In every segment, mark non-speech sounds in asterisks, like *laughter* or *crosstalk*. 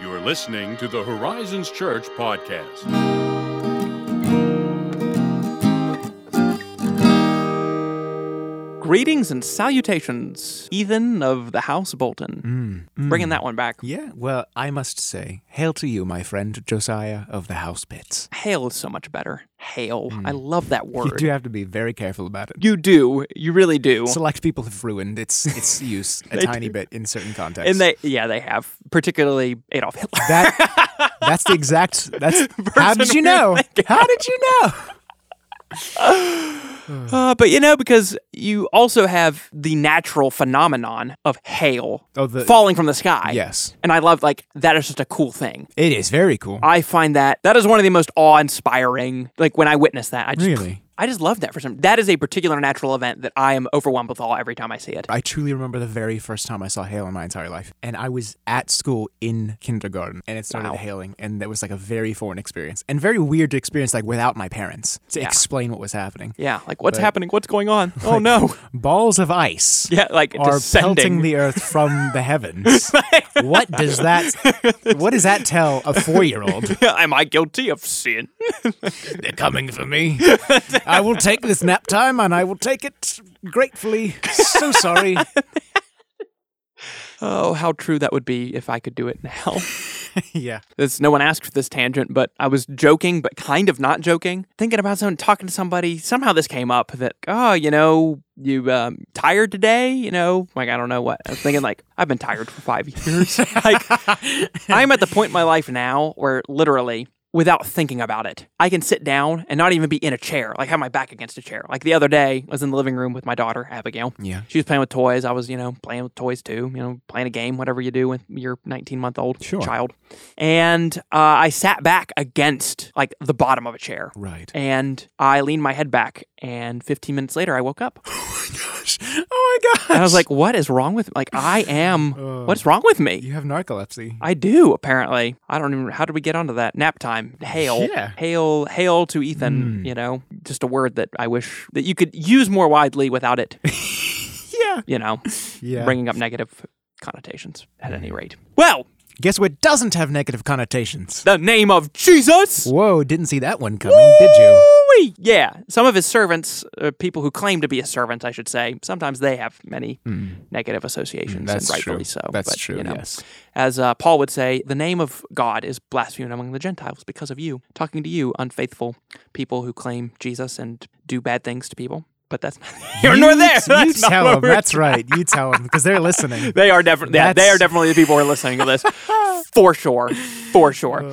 You are listening to the Horizons Church podcast. Greetings and salutations, Ethan of the House Bolton. Hmm, Bringing hmm. that one back. Yeah, well, I must say, hail to you, my friend Josiah of the House Pits. Hail is so much better. Hail. Hmm. I love that word. You do have to be very careful about it. You do. You really do. Select people have ruined its its *laughs* use a tiny do. bit in certain contexts. and they, yeah, they have, particularly Adolf Hitler. that *laughs* that's the exact. That's how did you know? How did you know? *laughs* Uh, but you know, because you also have the natural phenomenon of hail Oh, the falling from the sky. yes, And I love, like, that is just a cool thing. it is very cool. I find that that is one of the most awe-inspiring. Like when I witness that, I just Really? I just love that for some. That is a particular natural event that I am overwhelmed with all every time I see it. I truly remember the very first time I saw hail in my entire life. And I was at school in kindergarten and it started Wow. hailing. And that was like a very foreign experience and very weird to experience, like without my parents to Yeah. explain what was happening. Yeah, like what's But- happening? What's going on? Oh no! Balls of ice *laughs* Yeah, like are descending. pelting the earth from the heavens. *laughs* what does that what does that tell a four year old? *laughs* Am I guilty of sin? They're coming for me. I will take this nap time and I will take it gratefully. So sorry. *laughs* Oh, how true that would be if I could do it now. *laughs* yeah. This, no one asked for this tangent, but I was joking, but kind of not joking. Thinking about someone talking to somebody. Somehow this came up that, oh, you know, you um, tired today? You know, like I don't know what. I was thinking like I've been tired for five years. *laughs* like I'm at the point in my life now where literally. Without thinking about it, I can sit down and not even be in a chair, like have my back against a chair. Like the other day, I was in the living room with my daughter, Abigail. Yeah. She was playing with toys. I was, you know, playing with toys too, you know, playing a game, whatever you do with your 19 month old Sure. child. And uh, I sat back against like the bottom of a chair Right. and I leaned my head back. And 15 minutes later, I woke up. *gasps* Gosh. Oh my gosh. And I was like, what is wrong with Like, I am, *sighs* Oh. what's wrong with me? You have narcolepsy. I do, apparently. I don't even, how did we get onto that? Nap time. Hail. Yeah. Hail, hail to Ethan, Mm. you know, just a word that I wish that you could use more widely without it, *laughs* Yeah. you know, Yeah. bringing up negative connotations at any rate. Well, Guess what doesn't have negative connotations? the name of Jesus. Whoa, didn't see that one coming, did you? Yeah, some of his servants, uh, people who claim to be his servants, I should say, sometimes they have many negative associations. That's and rightfully true. so. That's but, true, You know, yes. As uh, Paul would say, the name of God is blasphemed among the Gentiles because of you, talking to you, unfaithful people who claim Jesus and do bad things to people. But that's not *laughs* here you, nor there. You That's not tell them. That's right. You tell them because they're listening. *laughs* They are definitely. Yeah, they are definitely the people who are listening to this, *laughs* for sure, for sure.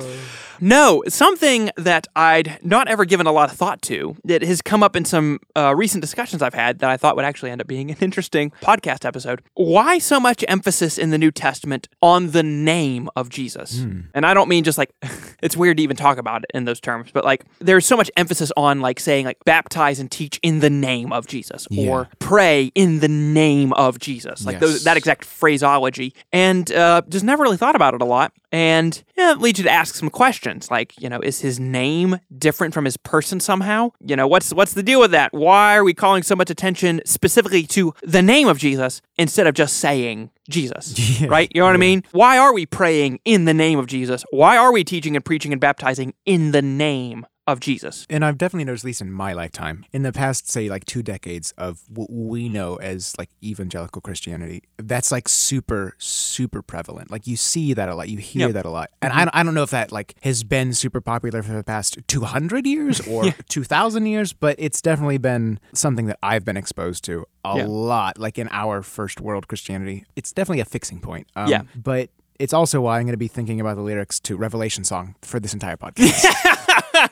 No, something that I'd not ever given a lot of thought to that has come up in some uh, recent discussions I've had that I thought would actually end up being an interesting podcast episode. Why so much emphasis in the New Testament on the name of Jesus? And I don't mean just like *laughs* it's weird to even talk about it in those terms, but like there's so much emphasis on like saying like baptize and teach in the name of Jesus or pray in the name of Jesus, like those, that exact phraseology, and uh, just never really thought about it a lot. And yeah, it leads you to ask some questions, like you know, is his name different from his person somehow? You know, what's what's the deal with that? Why are we calling so much attention specifically to the name of Jesus instead of just saying Jesus? *laughs* Yeah, Right? You know what I mean? Why are we praying in the name of Jesus? Why are we teaching and preaching and baptizing in the name of Jesus? And I've definitely noticed, at least in my lifetime, in the past, say, like two decades of what we know as like evangelical Christianity, that's like super, super prevalent. Like you see that a lot, you hear Yep. that a lot. And I, I don't know if that like has been super popular for the past 200 years *laughs* or 2,000 years, but it's definitely been something that I've been exposed to a Yeah. lot, like in our first world Christianity. It's definitely a fixing point. Um, Yeah. But it's also why I'm going to be thinking about the lyrics to Revelation song for this entire podcast. *laughs*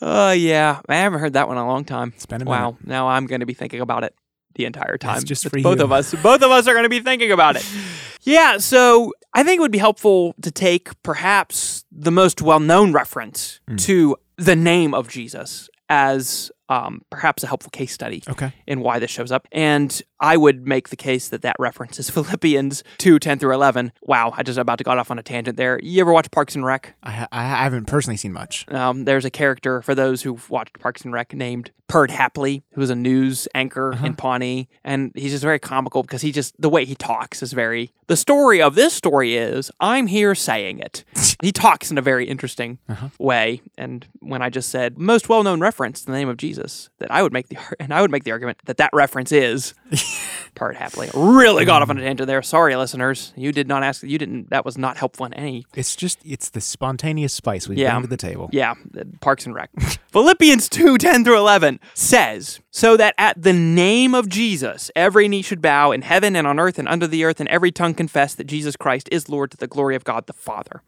Oh *laughs* yeah, I haven't heard that one in a long time. It's been a wow. Now I'm going to be thinking about it the entire time. just It's for both you. of us. Both of us are going to be thinking about it. *laughs* yeah. So I think it would be helpful to take perhaps the most well-known reference Hmm. to the name of Jesus as um, perhaps a helpful case study Okay. in why this shows up. And I would make the case that that reference is *laughs* Philippians 2 10 through 11. Wow, I just about to got off on a tangent there. You ever watch Parks and Rec? I, ha- I haven't personally seen much. Um, there's a character for those who've watched Parks and Rec named Perd Hapley, who's a news anchor in Pawnee, and he's just very comical because he just the way he talks is very. The story of this story is I'm here saying it. *laughs* he talks in a very interesting way, and when I just said most well-known reference to the name of Jesus, that I would make the *laughs* and I would make the argument that that reference is *laughs* Perd Hapley. Really got off on a tangent there. Sorry, listeners, you did not ask. You didn't. That was not helpful in any It's just it's the spontaneous spice we Yeah. bring to the table. Yeah, uh, Parks and Rec. *laughs* Philippians 2 10 through 11 says, So that at the name of Jesus, every knee should bow in heaven and on earth and under the earth, and every tongue confess that Jesus Christ is Lord to the glory of God the Father.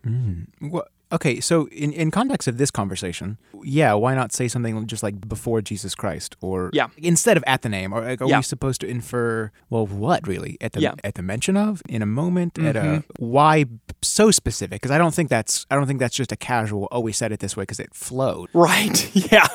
Well, okay, so in, in context of this conversation, yeah, why not say something just like before Jesus Christ, or Yeah. instead of at the name, or like, are Yeah. we supposed to infer well what really at the Yeah. Mm-hmm. at the mention of in a moment at a why so specific? Because I don't think that's I don't think that's just a casual. Oh, we said it this way because it flowed. Right. *laughs* Yeah.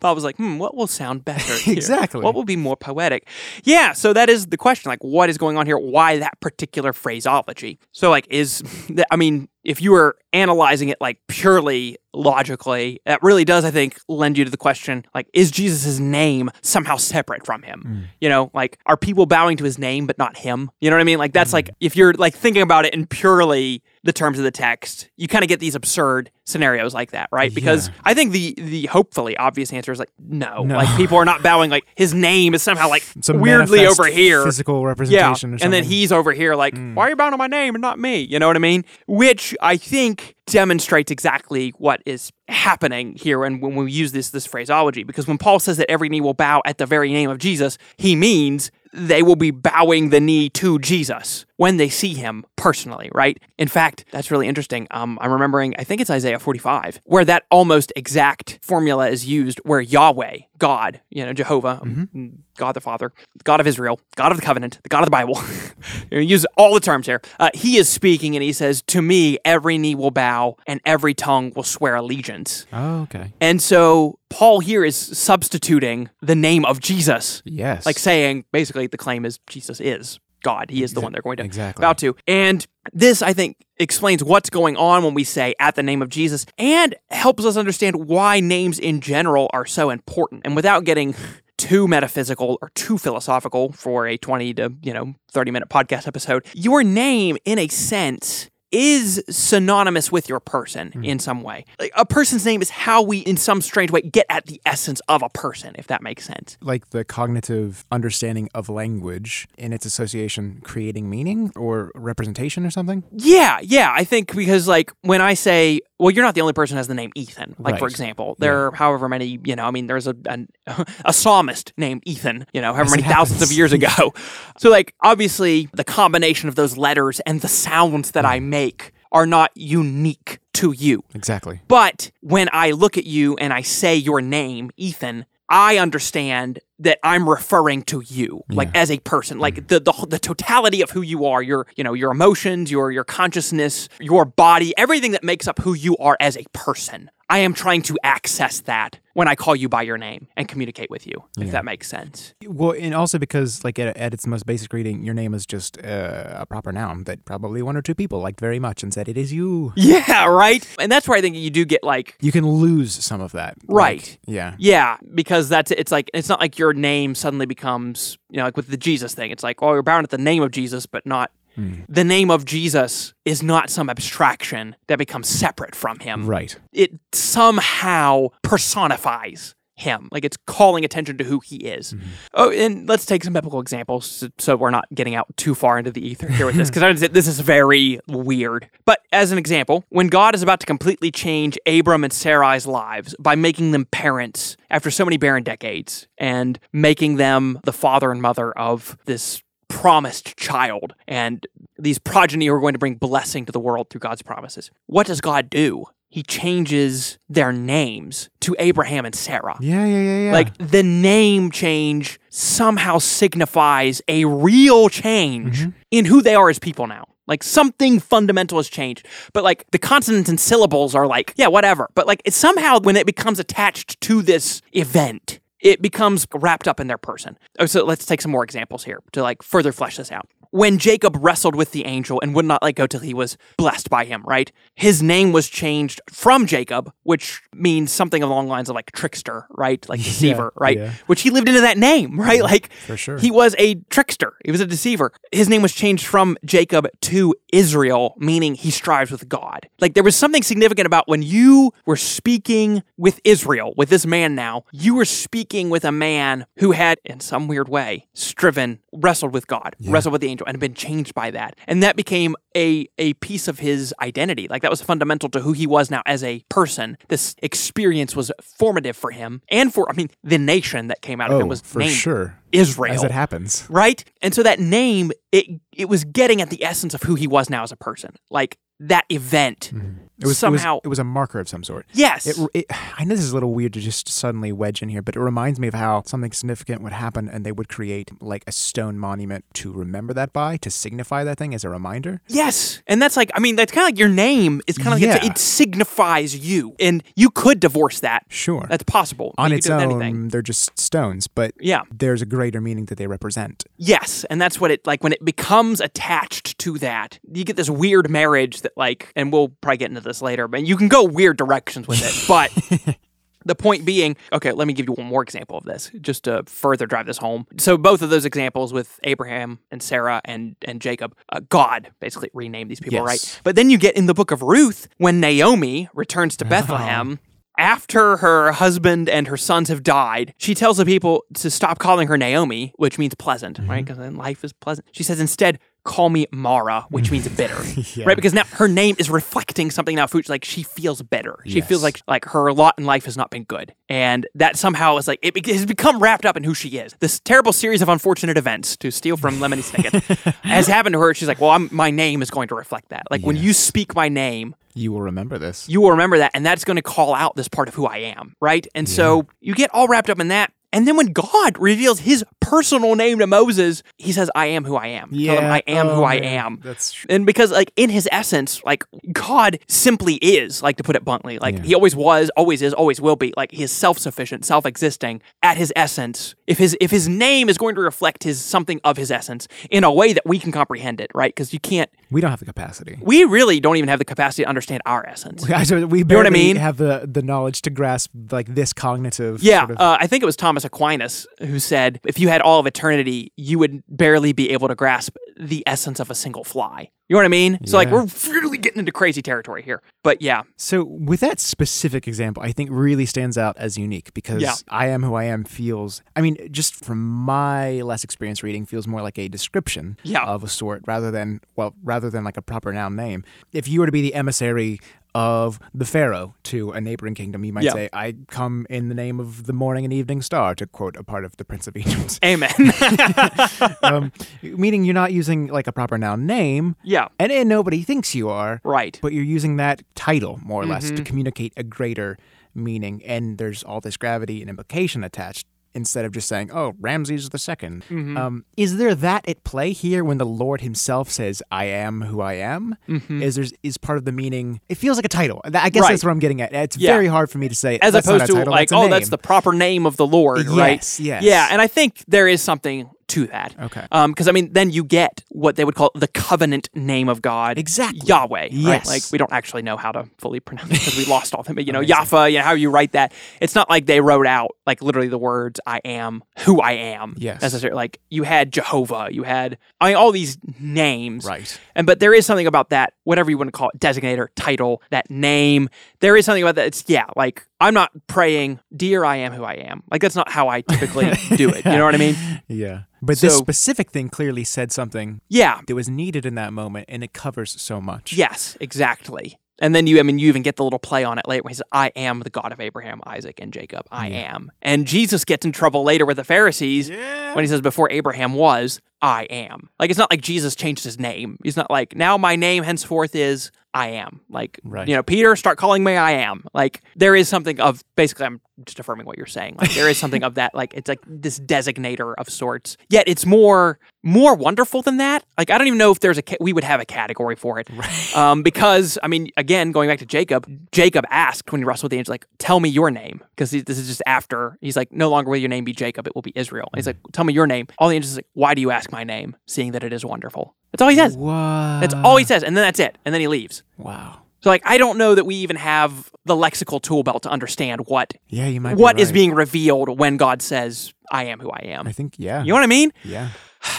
Bob was like, hmm, what will sound better? *laughs* here? Exactly. What will be more poetic? Yeah. So that is the question. Like, what is going on here? Why that particular phraseology? So, like, is, *laughs* I mean, if you were analyzing it like purely logically, that really does, I think, lend you to the question like, is Jesus' name somehow separate from him? Mm. You know, like, are people bowing to his name but not him? You know what I mean? Like, that's mm. like, if you're like thinking about it in purely the terms of the text, you kind of get these absurd scenarios like that, right? Because Yeah. I think the the hopefully obvious answer is like no, No. like people are not bowing. Like his name is somehow like weirdly over here, physical yeah, representation, or something. and then he's over here like, mm. why are you bowing to my name and not me? You know what I mean? Which I think demonstrates exactly what is happening here and when we use this this phraseology. Because when Paul says that every knee will bow at the very name of Jesus, he means they will be bowing the knee to Jesus when they see him personally, right? In fact, that's really interesting. Um, I'm remembering, I think it's Isaiah 45, where that almost exact formula is used, where Yahweh, God, you know, Jehovah, um, God the Father, God of Israel, God of the covenant, the God of the Bible, *laughs* you use all the terms here. Uh, he is speaking and he says, To me, every knee will bow and every tongue will swear allegiance. oh, okay, And so Paul here is substituting the name of Jesus yes, like saying basically the claim is Jesus is God. He is the one they're going to exactly. bow to. And this, I think, explains what's going on when we say at the name of Jesus and helps us understand why names in general are so important. And without getting too metaphysical or too philosophical for a 20 to, you know, 30 minute podcast episode, your name, in a sense, is synonymous with your person mm-hmm. in some way. Like, a person's name is how we, in some strange way, get at the essence of a person, if that makes sense. like the cognitive understanding of language in its association creating meaning or representation or something. Yeah, yeah. I think because like when I say, well, you're not the only person who has the name Ethan. Like for example, there are however many, you know, I mean, there's a an, *laughs* a psalmist named Ethan. You know, however As many thousands of years *laughs* ago. so like obviously the combination of those letters and the sounds that mm. I make are not unique to you. Exactly. But when I look at you and I say your name, Ethan, I understand that I'm referring to you, like as a person, like the, the the totality of who you are, your you know your emotions, your your consciousness, your body, everything that makes up who you are as a person. I am trying to access that when I call you by your name and communicate with you, if that makes sense. Well, and also because, like, at, at its most basic reading, your name is just uh, a proper noun that probably one or two people liked very much and said it is you. Yeah, right. And that's where I think you do get like You can lose some of that. Like, Right. yeah. Yeah, because that's it's like it's not like your name suddenly becomes you know like with the Jesus thing. It's like oh you're bound at the name of Jesus, but not hmm. the name of Jesus is not some abstraction that becomes separate from him. Right. It somehow personifies him, like it's calling attention to who he is. Mm-hmm. Oh, and let's take some biblical examples so, so we're not getting out too far into the ether here with this, because *laughs* this is very weird. But as an example, when God is about to completely change Abram and Sarai's lives by making them parents after so many barren decades and making them the father and mother of this promised child and these progeny who are going to bring blessing to the world through God's promises. What does God do? He changes their names to Abraham and Sarah. Yeah, yeah, yeah, yeah. Like the name change somehow signifies a real change mm-hmm. in who they are as people now. Like something fundamental has changed. But like the consonants and syllables are like, yeah, whatever. But like it's somehow when it becomes attached to this event, it becomes wrapped up in their person. Oh, so let's take some more examples here to like further flesh this out. When Jacob wrestled with the angel and would not let go till he was blessed by him, right? His name was changed from Jacob, which means something along the lines of like trickster, right? Like *laughs* deceiver, right? yeah. Which he lived into that name, *laughs* right? Like for sure. he was a trickster. He was a deceiver. His name was changed from Jacob to Israel, meaning he strives with God. Like there was something significant about when you were speaking with Israel, with this man now, you were speaking with a man who had, in some weird way, striven, wrestled with God, wrestled with the angel, and been changed by that. And that became a a piece of his identity. Like that was fundamental to who he was now as a person. This experience was formative for him and for I mean the nation that came out of oh, him was for named sure. Israel As it happens. right? And so that name, it it was getting at the essence of who he was now as a person. Like that event mm-hmm. It was somehow. It was, it was a marker of some sort. yes. It, it, I know this is a little weird to just suddenly wedge in here, but it reminds me of how something significant would happen and they would create like a stone monument to remember that by, to signify that thing as a reminder. yes. And that's like, I mean, that's kind of like your name is kind of like, Yeah. it signifies you. And you could divorce that. Sure. That's possible. On its own, anything. they're just stones, but Yeah. there's a greater meaning that they represent. Yes, and that's what it like when it becomes attached to that. You get this weird marriage that like and we'll probably get into this later, but you can go weird directions with it. But *laughs* the point being, okay, let me give you one more example of this just to further drive this home. So both of those examples with Abraham and Sarah and and Jacob, uh, God basically renamed these people, Yes. right? But then you get in the book of Ruth when Naomi returns to Bethlehem after her husband and her sons have died, she tells the people to stop calling her Naomi, which means pleasant, right? Because then life is pleasant. She says instead, call me Mara, which means *laughs* bitter, right? Because now her name is reflecting something now. Fuji, like she feels bitter. She feels like like her lot in life has not been good, and that somehow is like it be- has become wrapped up in who she is. This terrible series of unfortunate events, to steal from Lemony *laughs* Snicket, has happened to her. She's like, well, I'm, my name is going to reflect that. Like when you speak my name, You will remember this. you will remember that, and that's going to call out this part of who I am, right? And so you get all wrapped up in that. And then when God reveals his personal name to Moses, he says, I am who I am. Tell him, Yeah. I am who Oh, I man. am. That's tr- And because, like, in his essence, like, God simply is, like, to put it bluntly, like, Yeah. he always was, always is, always will be. Like, he is self sufficient, self existing at his essence. If his, if his name is going to reflect his something of his essence in a way that we can comprehend it, right? Because you can't, We don't have the capacity. we really don't even have the capacity to understand our essence. *laughs* I don't- we know what I barely mean? have the, the knowledge to grasp like this cognitive. Yeah, sort of- uh, I think it was Thomas Aquinas who said if you had all of eternity, you would barely be able to grasp the essence of a single fly. You know what I mean? So, like, we're really getting into crazy territory here. But yeah, So, with that specific example, I think really stands out as unique because Yeah. I am who I am feels, I mean, just from my less experienced reading, feels more like a description Yeah. of a sort rather than, well, rather than like a proper noun name. If you were to be the emissary of the pharaoh to a neighboring kingdom, you might Yeah. say, I come in the name of the morning and evening star, to quote a part of the Prince of Egypt. *laughs* amen. *laughs* um, *laughs* meaning you're not using like a proper noun name, yeah, and, and nobody thinks you are right. but you're using that title more or less Mm-hmm. to communicate a greater meaning and there's all this gravity and implication attached instead of just saying oh ramses the 2nd Mm-hmm. um, is there that at play here when the lord himself says i am who i am is there is part of the meaning it feels like a title i guess Mm-hmm. Right. that's what i'm getting at it's Yeah. very hard for me to say As opposed to title, like, that's oh, name. that's the proper name of the Lord, right? Yes, yes. Yeah, and I think there is something to that. Okay. Um, because I mean, then you get what they would call the covenant name of God, Exactly. Yahweh. Right? Yes. Like we don't actually know how to fully pronounce it because we lost all of them. But you know, Yahweh, you know, how you write that. It's not like they wrote out like literally the words "I am who I am." Yes. necessarily. Like you had Jehovah, you had I mean all these names, Right. And but there is something about that, whatever you want to call it, designator, title, that name. There is something about that. It's yeah, like I'm not praying, dear, I am who I am. Like that's not how I typically *laughs* do it. You know what I mean? yeah but this specific thing clearly said something Yeah. that was needed in that moment and it covers so much Yes, exactly. And then you, I mean, you even get the little play on it later when he says, I am the God of Abraham, Isaac, and Jacob. I am. And Jesus gets in trouble later with the Pharisees when he says, Before Abraham was, I am. Like it's not like Jesus changed his name. He's not like now my name henceforth is I am. Like Right. you know, Peter, start calling me I am. Like there is something of basically I'm just affirming what you're saying. Like there is something of that, like it's like this designator of sorts. Yet it's more more wonderful than that. Like I don't even know if there's a ca- we would have a category for it. *laughs* Um, because I mean, again, going back to Jacob, Jacob asked when he wrestled with the angel, like, "Tell me your name," because this is just after he's like, "No longer will your name be Jacob; it will be Israel." And he's like, "Tell me your name." All the angels like, "Why do you ask my name, seeing that it is wonderful?" That's all he says. What? That's all he says, and then that's it, and then he leaves. Wow. So like, I don't know that we even have the lexical tool belt to understand what Yeah, you might. what be is being revealed when God says, "I am who I am." I think. Yeah. You know what I mean? yeah.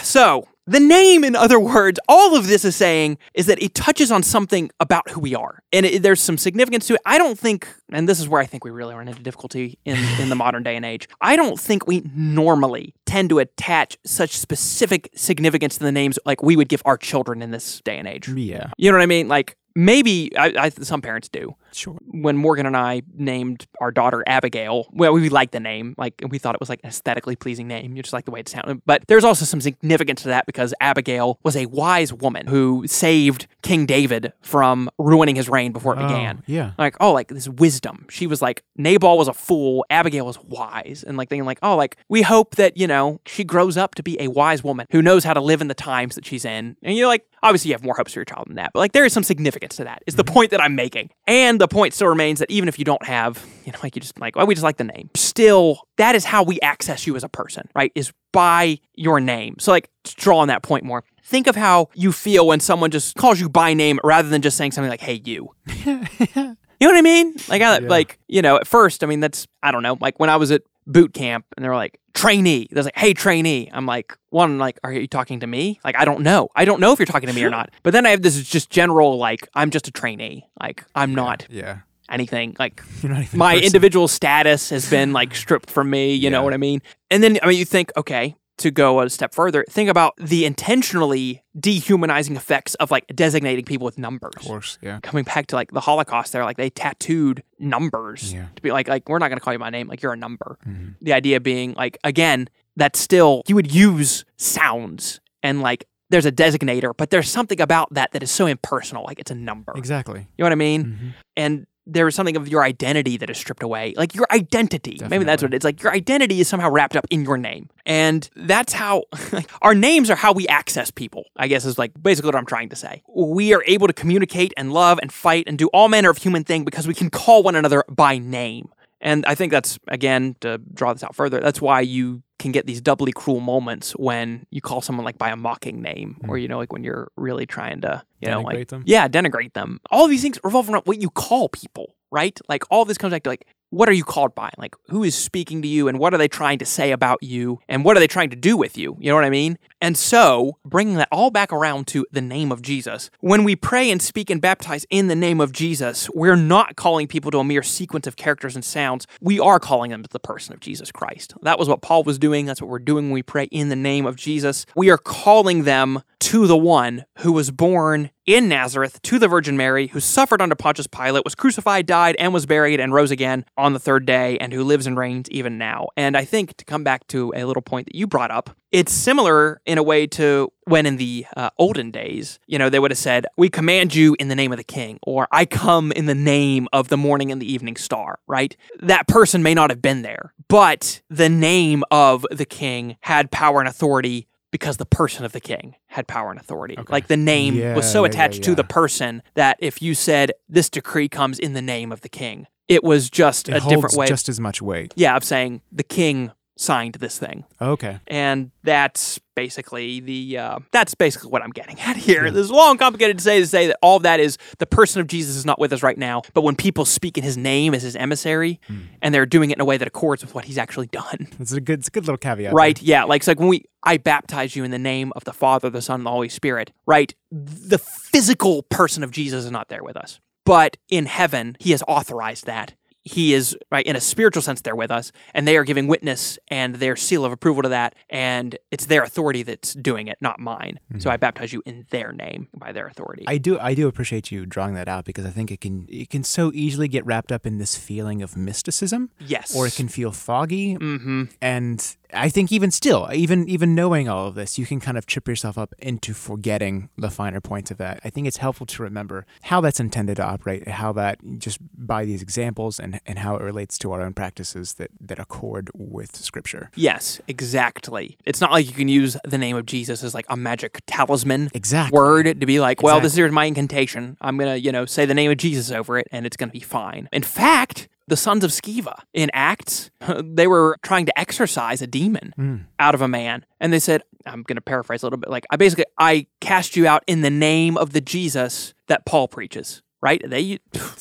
So, the name, in other words, all of this is saying is that it touches on something about who we are. And it, there's some significance to it. I don't think, and this is where I think we really run into difficulty in, in the modern day and age, I don't think we normally tend to attach such specific significance to the names like we would give our children in this day and age. Yeah. You know what I mean? Like, maybe I, I, some parents do Sure. when Morgan and I named our daughter Abigail, well, we liked the name. Like we thought it was like an aesthetically pleasing name. You just like the way it sounded. But there's also some significance to that because Abigail was a wise woman who saved King David from ruining his reign before it oh, began. Oh, yeah. Like, oh, like this wisdom. She was like, Nabal was a fool. Abigail was wise. And like thinking like, oh, like we hope that, you know, she grows up to be a wise woman who knows how to live in the times that she's in. And you're like, obviously you have more hopes for your child than that. But like there is some significance to that. Is the mm-hmm. point that I'm making. And the point still remains that even if you don't have, you know, like you just like, well, we just like the name. Still, that is how we access you as a person, right? Is by your name. So like to draw on that point more. Think of how you feel when someone just calls you by name rather than just saying something like, hey, you. *laughs* You know what I mean? Like, I, like you know, at first, I mean, that's I don't know. Like when I was at boot camp and they were like trainee, they're like, "Hey, trainee." I'm like, one, like, are you talking to me? Like, I don't know. I don't know if you're talking to me or not. But then I have this just general like, I'm just a trainee. Like, I'm not Yeah. anything. Like, *laughs* even. my person. individual status has been like stripped from me. You know what I mean? And then I mean, you think, okay, to go a step further, think about the intentionally dehumanizing effects of like designating people with numbers Of course. Yeah. coming back to like the Holocaust, there, like they tattooed numbers Yeah. to be like, like we're not going to call you by name, like you're a number. Mhm. The idea being like, again, that still you would use sounds and like there's a designator, but there's something about that that is so impersonal, like it's a number. Exactly. You know what I mean? Mhm. And there is something of your identity that is stripped away. Like your identity. Maybe that's what it is. Like your identity is somehow wrapped up in your name. And that's how *laughs* our names are how we access people, I guess is like basically what I'm trying to say. We are able to communicate and love and fight and do all manner of human thing because we can call one another by name. And I think that's again to draw this out further. That's why you can get these doubly cruel moments when you call someone like by a mocking name, hmm. or you know, like when you're really trying to, you know, like them? yeah, denigrate them. All these things revolve around what you call people, right? Like all this comes back to like what are you called by? Like who is speaking to you, and what are they trying to say about you, and what are they trying to do with you? You know what I mean? And so, bringing that all back around to the name of Jesus, when we pray and speak and baptize in the name of Jesus, we're not calling people to a mere sequence of characters and sounds. We are calling them to the person of Jesus Christ. That was what Paul was doing. That's what we're doing when we pray in the name of Jesus. We are calling them to the one who was born in Nazareth to the Virgin Mary, who suffered under Pontius Pilate, was crucified, died, and was buried, and rose again on the third day, and who lives and reigns even now. And I think to come back to a little point that you brought up, it's similar in a way to when in the uh, olden days, you know, they would have said, We command you in the name of the king, or I come in the name of the morning and the evening star, right? That person may not have been there, but the name of the king had power and authority because the person of the king had power and authority. Like the name Yeah, was so yeah, yeah, attached to the person that if you said, This decree comes in the name of the king, it was just It a different way, just as much weight. yeah, of saying the king signed this thing Okay. and that's basically the uh, that's basically what I'm getting *laughs* at here. This is long, complicated to say to say that all of that is the person of Jesus is not with us right now, but when people speak in His name as His emissary, and they're doing it in a way that accords with what He's actually done, *laughs* It's a good. It's a good little caveat. right? Yeah, like it's like when we I baptize you in the name of the Father, the Son, and the Holy Spirit, right? The physical person of Jesus is not there with us, but in heaven He has authorized that. He is right in a spiritual sense there with us, and they are giving witness and their seal of approval to that, and it's their authority that's doing it, not mine. So I baptize you in their name by their authority. I do I do appreciate you drawing that out because I think it can it can so easily get wrapped up in this feeling of mysticism yes, or it can feel foggy Mm-hmm. and I think even still, even even knowing all of this, you can kind of trip yourself up into forgetting the finer points of that. I think it's helpful to remember how that's intended to operate, how that just by these examples and, and how it relates to our own practices that, that accord with scripture. Yes, exactly. It's not like you can use the name of Jesus as like a magic talisman Exactly. word to be like, well, this is my incantation. I'm going to, you know, say the name of Jesus over it and it's going to be fine. In fact, the sons of Sceva in Acts, *laughs* they were trying to exorcise a demon Hmm. out of a man. And they said, I'm going to paraphrase a little bit like, I basically, I cast you out in the name of the Jesus that Paul preaches, right? They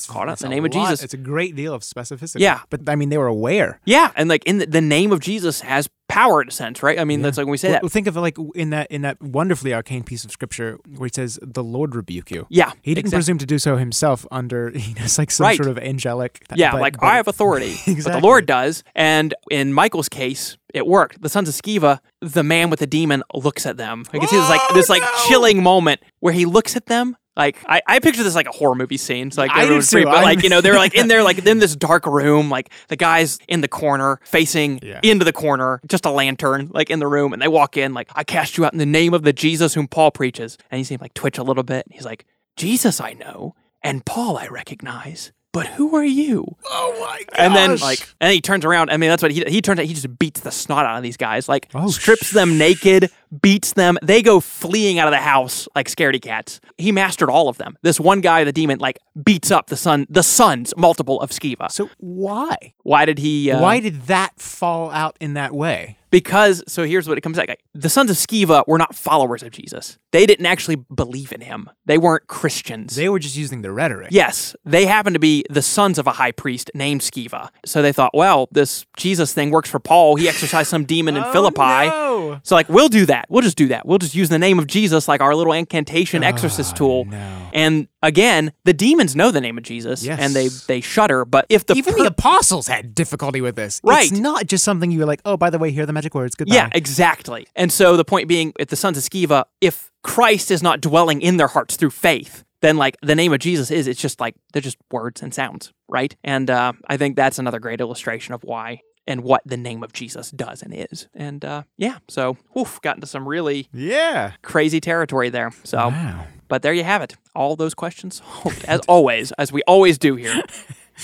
called out It's the name of Jesus. It's a great deal of specificity. Yeah. But I mean, they were aware. Yeah. And like in the, the name of Jesus has power in a sense, right? I mean, that's like when we say Well, that. think of it like in that in that wonderfully arcane piece of scripture where he says, "The Lord rebuke you." Yeah. He didn't exactly. presume to do so himself under, *laughs* you know, it's like some Right. sort of angelic. Yeah, but- like but- I have authority, *laughs* but the Lord does. And in Michael's case, it worked. The sons of Sceva, the man with the demon looks at them. I can see this like oh, this like chilling moment where he looks at them. Like I, I picture this like a horror movie scene. It's like I do everyone's too. free, but like you know they're like in there like in this dark room. Like the guy's in the corner facing Yeah. into the corner, just a lantern like in the room, and they walk in like I cast you out in the name of the Jesus whom Paul preaches, and you see him like twitch a little bit. He's like Jesus I know and Paul I recognize, but who are you? Oh my god! And then like, and then he turns around. I mean, that's what he he turns out. He just beats the snot out of these guys. Like Oh, strips them naked, beats them. They go fleeing out of the house like scaredy cats. He mastered all of them. This one guy, the demon, like beats up the son, the sons, multiple of Sceva. so why? Why did he? Uh, why did that fall out in that way? Because so here's what it comes. Like, the sons of Sceva were not followers of Jesus. They didn't actually believe in him. They weren't Christians. They were just using the rhetoric. Yes, they happen to be the sons of a high priest named Sceva. So they thought, well, this Jesus thing works for Paul. He exorcised some demon in *laughs* Oh, Philippi. no. So like, we'll do that. We'll just do that. We'll just use the name of Jesus like our little incantation exorcist tool. Oh, no. And again, the demons know the name of Jesus Yes. and they they shudder. But if the Even per- the apostles had difficulty with this. Right. It's not just something you were like, oh, by the way, here are the magic words. Goodbye. Yeah, exactly. And so the point being, if the sons of Sceva, if Christ is not dwelling in their hearts through faith, then like the name of Jesus is, it's just like they're just words and sounds, right? And uh, I think that's another great illustration of why and what the name of Jesus does and is. And uh, yeah, so oof, got into some really Yeah. crazy territory there. So, Wow. but there you have it. All those questions, as *laughs* always, as we always do here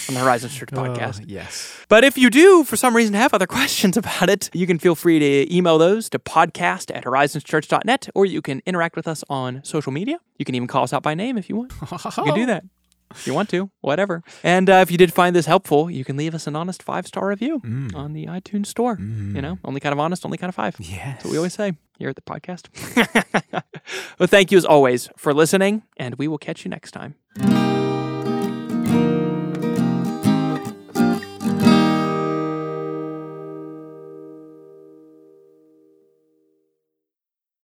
on the Horizon Church *laughs* podcast. Oh, yes. But if you do, for some reason, have other *laughs* questions about it, you can feel free to email those to podcast at horizonschurch.net, or you can interact with us on social media. You can even call us out by name if you want. You can do that. If you want to, whatever. And uh, if you did find this helpful, you can leave us an honest five star review on the iTunes store. You know, only kind of honest, only kind of five. Yes. That's what we always say here at the podcast. *laughs* well, thank you as always for listening, and we will catch you next time.